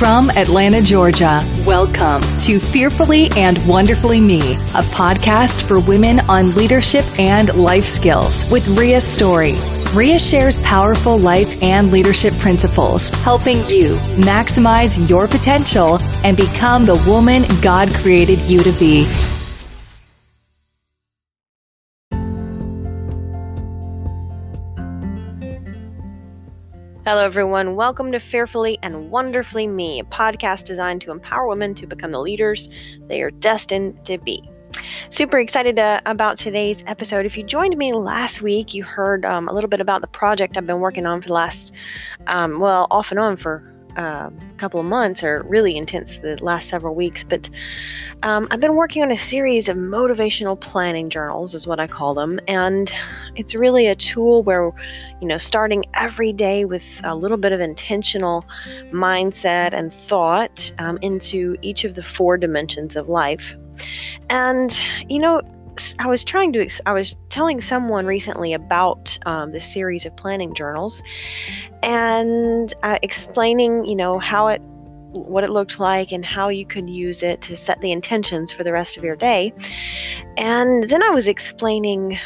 From Atlanta, Georgia, welcome to Fearfully and Wonderfully Me, a podcast for women on leadership and life skills with Ria Story. Ria shares powerful life and leadership principles, helping you maximize your potential and become the woman God created you to be. Hello, everyone. Welcome to Fearfully and Wonderfully Me, a podcast designed to empower women to become the leaders they are destined to be. Super excited uh, about today's episode. If you joined me last week, you heard um, a little bit about the project I've been working on for the last, um, well, off and on for a couple of months, or really intense the last several weeks. But um, I've been working on a series of motivational planning journals, is what I call them, and it's really a tool where, you know, starting every day with a little bit of intentional mindset and thought um, into each of the four dimensions of life. And, you know, I was trying to, I was telling someone recently about um, this series of planning journals and uh, explaining, you know, how it, what it looked like and how you could use it to set the intentions for the rest of your day. And then I was explaining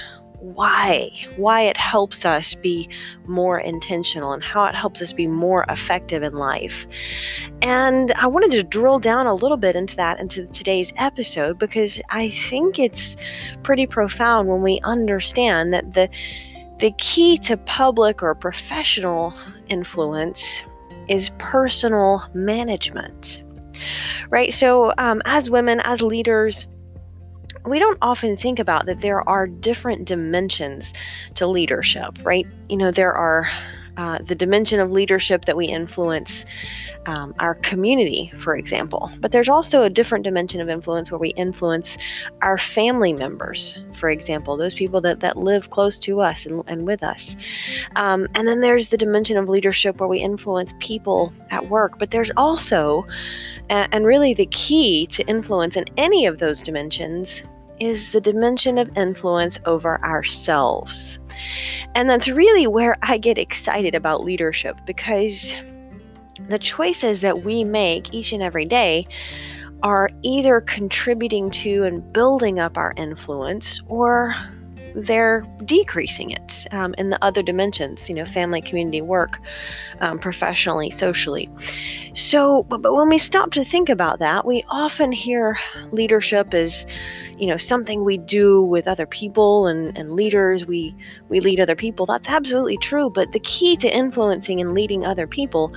why why it helps us be more intentional and how it helps us be more effective in life. And i wanted to drill down a little bit into that into today's episode because i think it's pretty profound when we understand that the the key to public or professional influence is personal management right? So um, as women as leaders we don't often think about that there are different dimensions to leadership, right? You know, there are uh, the dimension of leadership that we influence um, our community, for example. But there's also a different dimension of influence where we influence our family members, for example, those people that, that live close to us and, and with us. Um, and then there's the dimension of leadership where we influence people at work. But there's also, and really the key to influence in any of those dimensions is the dimension of influence over ourselves. And that's really where I get excited about leadership because the choices that we make each and every day are either contributing to and building up our influence or they're decreasing it um, in the other dimensions, you know, family, community, work, um, professionally, socially. So, but, but when we stop to think about that, we often hear leadership is, you know, something we do with other people and, and leaders. We we lead other people. That's absolutely true. But the key to influencing and leading other people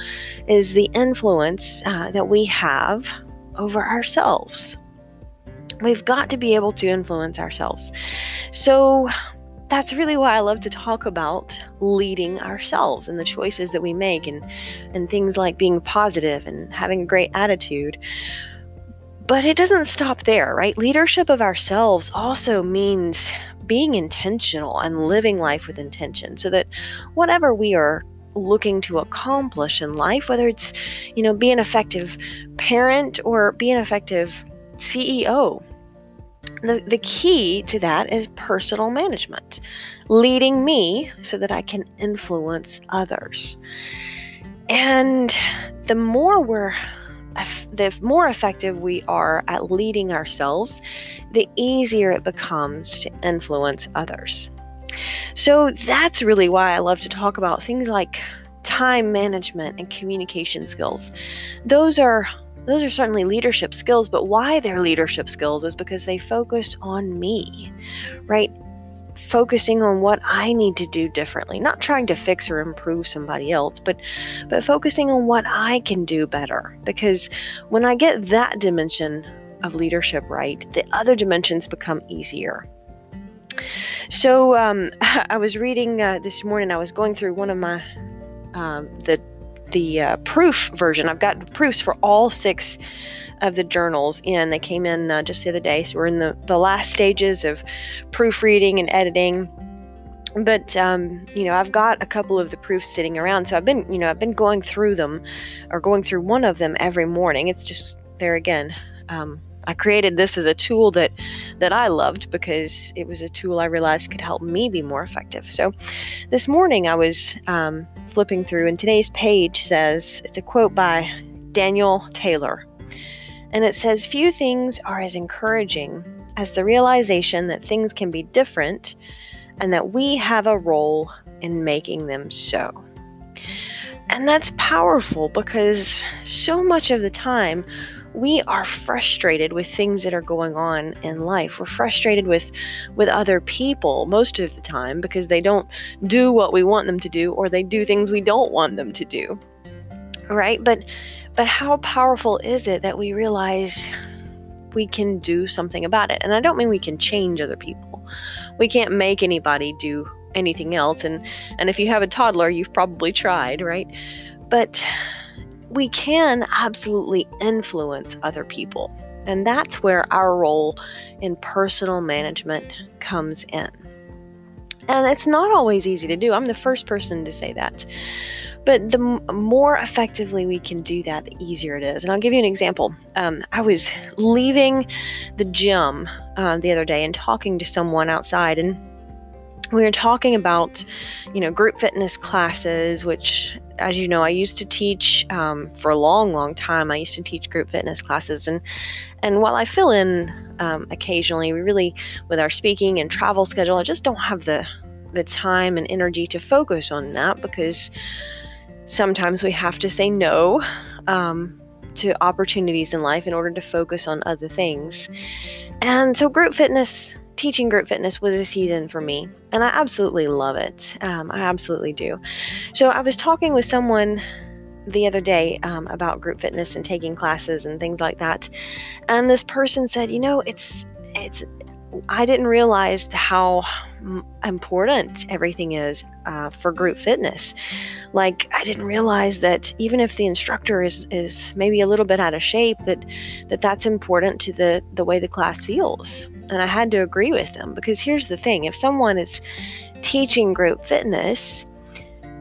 is the influence uh, that we have over ourselves. We've got to be able to influence ourselves. So that's really why I love to talk about leading ourselves and the choices that we make and and things like being positive and having a great attitude. But it doesn't stop there, right? Leadership of ourselves also means being intentional and living life with intention so that whatever we are looking to accomplish in life, whether it's, you know, be an effective parent or be an effective CEO. The, the key to that is personal management, leading me so that I can influence others. And the more we're the more effective we are at leading ourselves, the easier it becomes to influence others. So that's really why I love to talk about things like time management and communication skills. Those are those are certainly leadership skills, but why they're leadership skills is because they focus on me, right? Focusing on what I need to do differently, not trying to fix or improve somebody else, but but focusing on what I can do better. Because when I get that dimension of leadership right, the other dimensions become easier. So um, I was reading uh, this morning. I was going through one of my um, the the uh, proof version. I've got proofs for all six of the journals in. They came in uh, just the other day, so we're in the, the last stages of proofreading and editing. But um, you know, I've got a couple of the proofs sitting around, so I've been, you know, I've been going through them, or going through one of them every morning. It's just there again. Um, I created this as a tool that that I loved because it was a tool I realized could help me be more effective. So this morning I was um, flipping through, and today's page says it's a quote by Daniel Taylor. And it says, Few things are as encouraging as the realization that things can be different and that we have a role in making them so. And that's powerful because so much of the time we are frustrated with things that are going on in life. We're frustrated with with other people most of the time because they don't do what we want them to do or they do things we don't want them to do. Right? But but how powerful is it that we realize we can do something about it? And I don't mean we can change other people. We can't make anybody do anything else and and if you have a toddler, you've probably tried, right? But we can absolutely influence other people. And that's where our role in personal management comes in. And it's not always easy to do. I'm the first person to say that. But the more effectively we can do that, the easier it is. And I'll give you an example. Um, I was leaving the gym uh, the other day and talking to someone outside, and we were talking about, you know, group fitness classes, which as you know, I used to teach um, for a long, long time. I used to teach group fitness classes, and and while I fill in um, occasionally, we really, with our speaking and travel schedule, I just don't have the the time and energy to focus on that because sometimes we have to say no um, to opportunities in life in order to focus on other things. And so, group fitness teaching group fitness was a season for me, and I absolutely love it. Um, I absolutely do. So I was talking with someone the other day um, about group fitness and taking classes and things like that, and this person said, "You know, it's it's." I didn't realize how important everything is uh, for group fitness. Like I didn't realize that even if the instructor is is maybe a little bit out of shape, that that that's important to the the way the class feels. And I had to agree with them because here's the thing: if someone is teaching group fitness,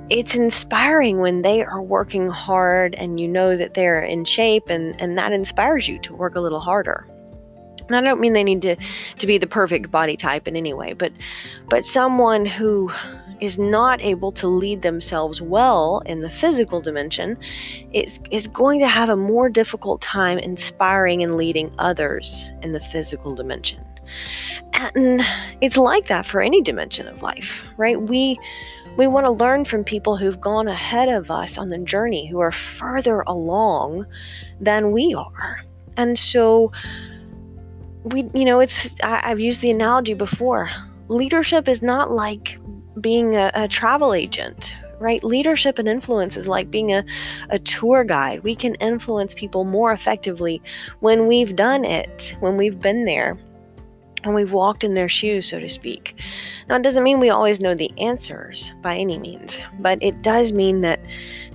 it's inspiring when they are working hard and you know that they're in shape and, and that inspires you to work a little harder. And I don't mean they need to, to be the perfect body type in any way, but but someone who is not able to lead themselves well in the physical dimension is, is going to have a more difficult time inspiring and leading others in the physical dimension. And it's like that for any dimension of life, right? We we want to learn from people who've gone ahead of us on the journey, who are further along than we are. And so we you know it's I, have used the analogy before leadership is not like being a, a travel agent right leadership and influence is like being a, a tour guide we can influence people more effectively when we've done it when we've been there when we've walked in their shoes so to speak now it doesn't mean we always know the answers by any means but it does mean that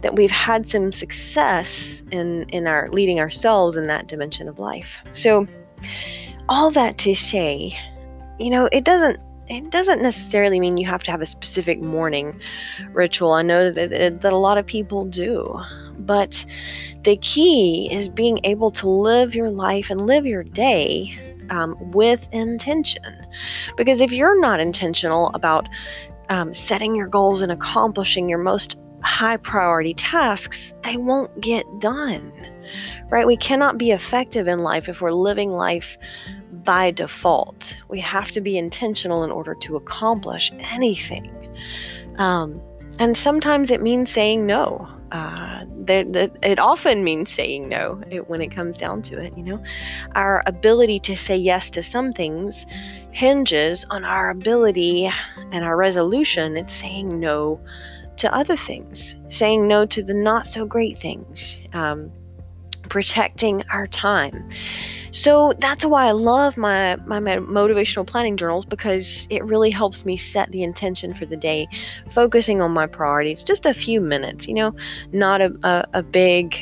that we've had some success in in our leading ourselves in that dimension of life so all that to say, you know, it doesn't it doesn't necessarily mean you have to have a specific morning ritual. I know that, that a lot of people do. But the key is being able to live your life and live your day um, with intention. Because if you're not intentional about um, setting your goals and accomplishing your most high priority tasks, they won't get done. Right? We cannot be effective in life if we're living life by default. We have to be intentional in order to accomplish anything. Um, and sometimes it means saying no. Uh, it often means saying no it, when it comes down to it. You know, our ability to say yes to some things hinges on our ability and our resolution at saying no to other things, saying no to the not so great things, um, protecting our time. So that's why I love my, my motivational planning journals because it really helps me set the intention for the day, focusing on my priorities. Just a few minutes, you know, not a, a, a big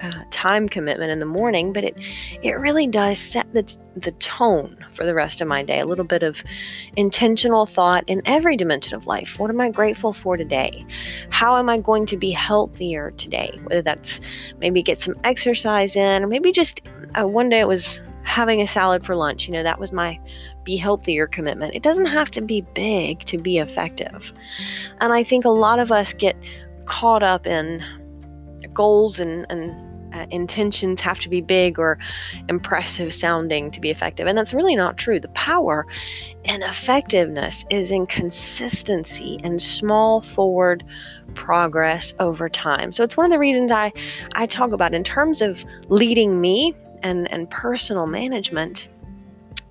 uh, time commitment in the morning, but it it really does set the the tone for the rest of my day. A little bit of intentional thought in every dimension of life. What am I grateful for today? How am I going to be healthier today? Whether that's maybe get some exercise in, or maybe just uh, one day it was having a salad for lunch. You know, that was my be healthier commitment. It doesn't have to be big to be effective. And I think a lot of us get caught up in goals and, and uh, intentions have to be big or impressive sounding to be effective. And that's really not true. The power and effectiveness is in consistency and small forward progress over time. So it's one of the reasons I, I talk about in terms of leading me and, and personal management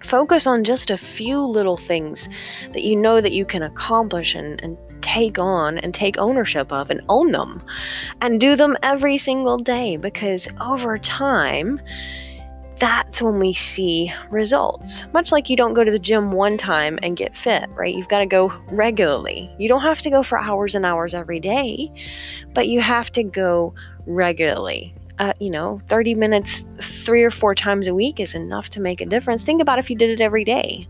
focus on just a few little things that you know that you can accomplish and, and take on and take ownership of and own them and do them every single day because over time that's when we see results. Much like you don't go to the gym one time and get fit, right? You've got to go regularly. You don't have to go for hours and hours every day, but you have to go regularly. Uh, you know, 30 minutes three or four times a week is enough to make a difference. Think about if you did it every day.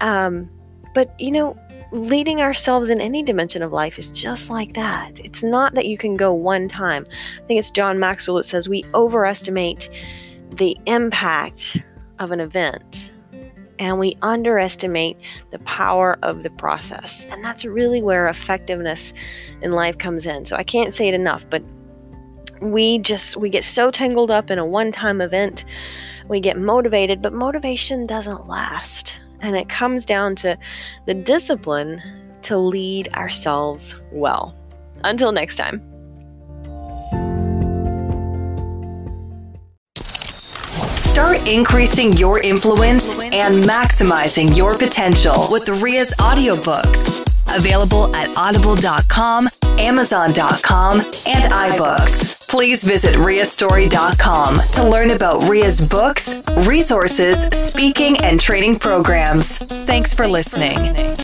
Um, but, you know, leading ourselves in any dimension of life is just like that. It's not that you can go one time. I think it's John Maxwell that says we overestimate the impact of an event and we underestimate the power of the process. And that's really where effectiveness in life comes in. So I can't say it enough, but we just we get so tangled up in a one-time event. We get motivated, but motivation doesn't last. And it comes down to the discipline to lead ourselves well. Until next time. Start increasing your influence and maximizing your potential with Ria's audiobooks. Available at audible.com, amazon.com, and iBooks. Please visit riastory.com to learn about Ria's books, resources, speaking, and training programs. Thanks for listening.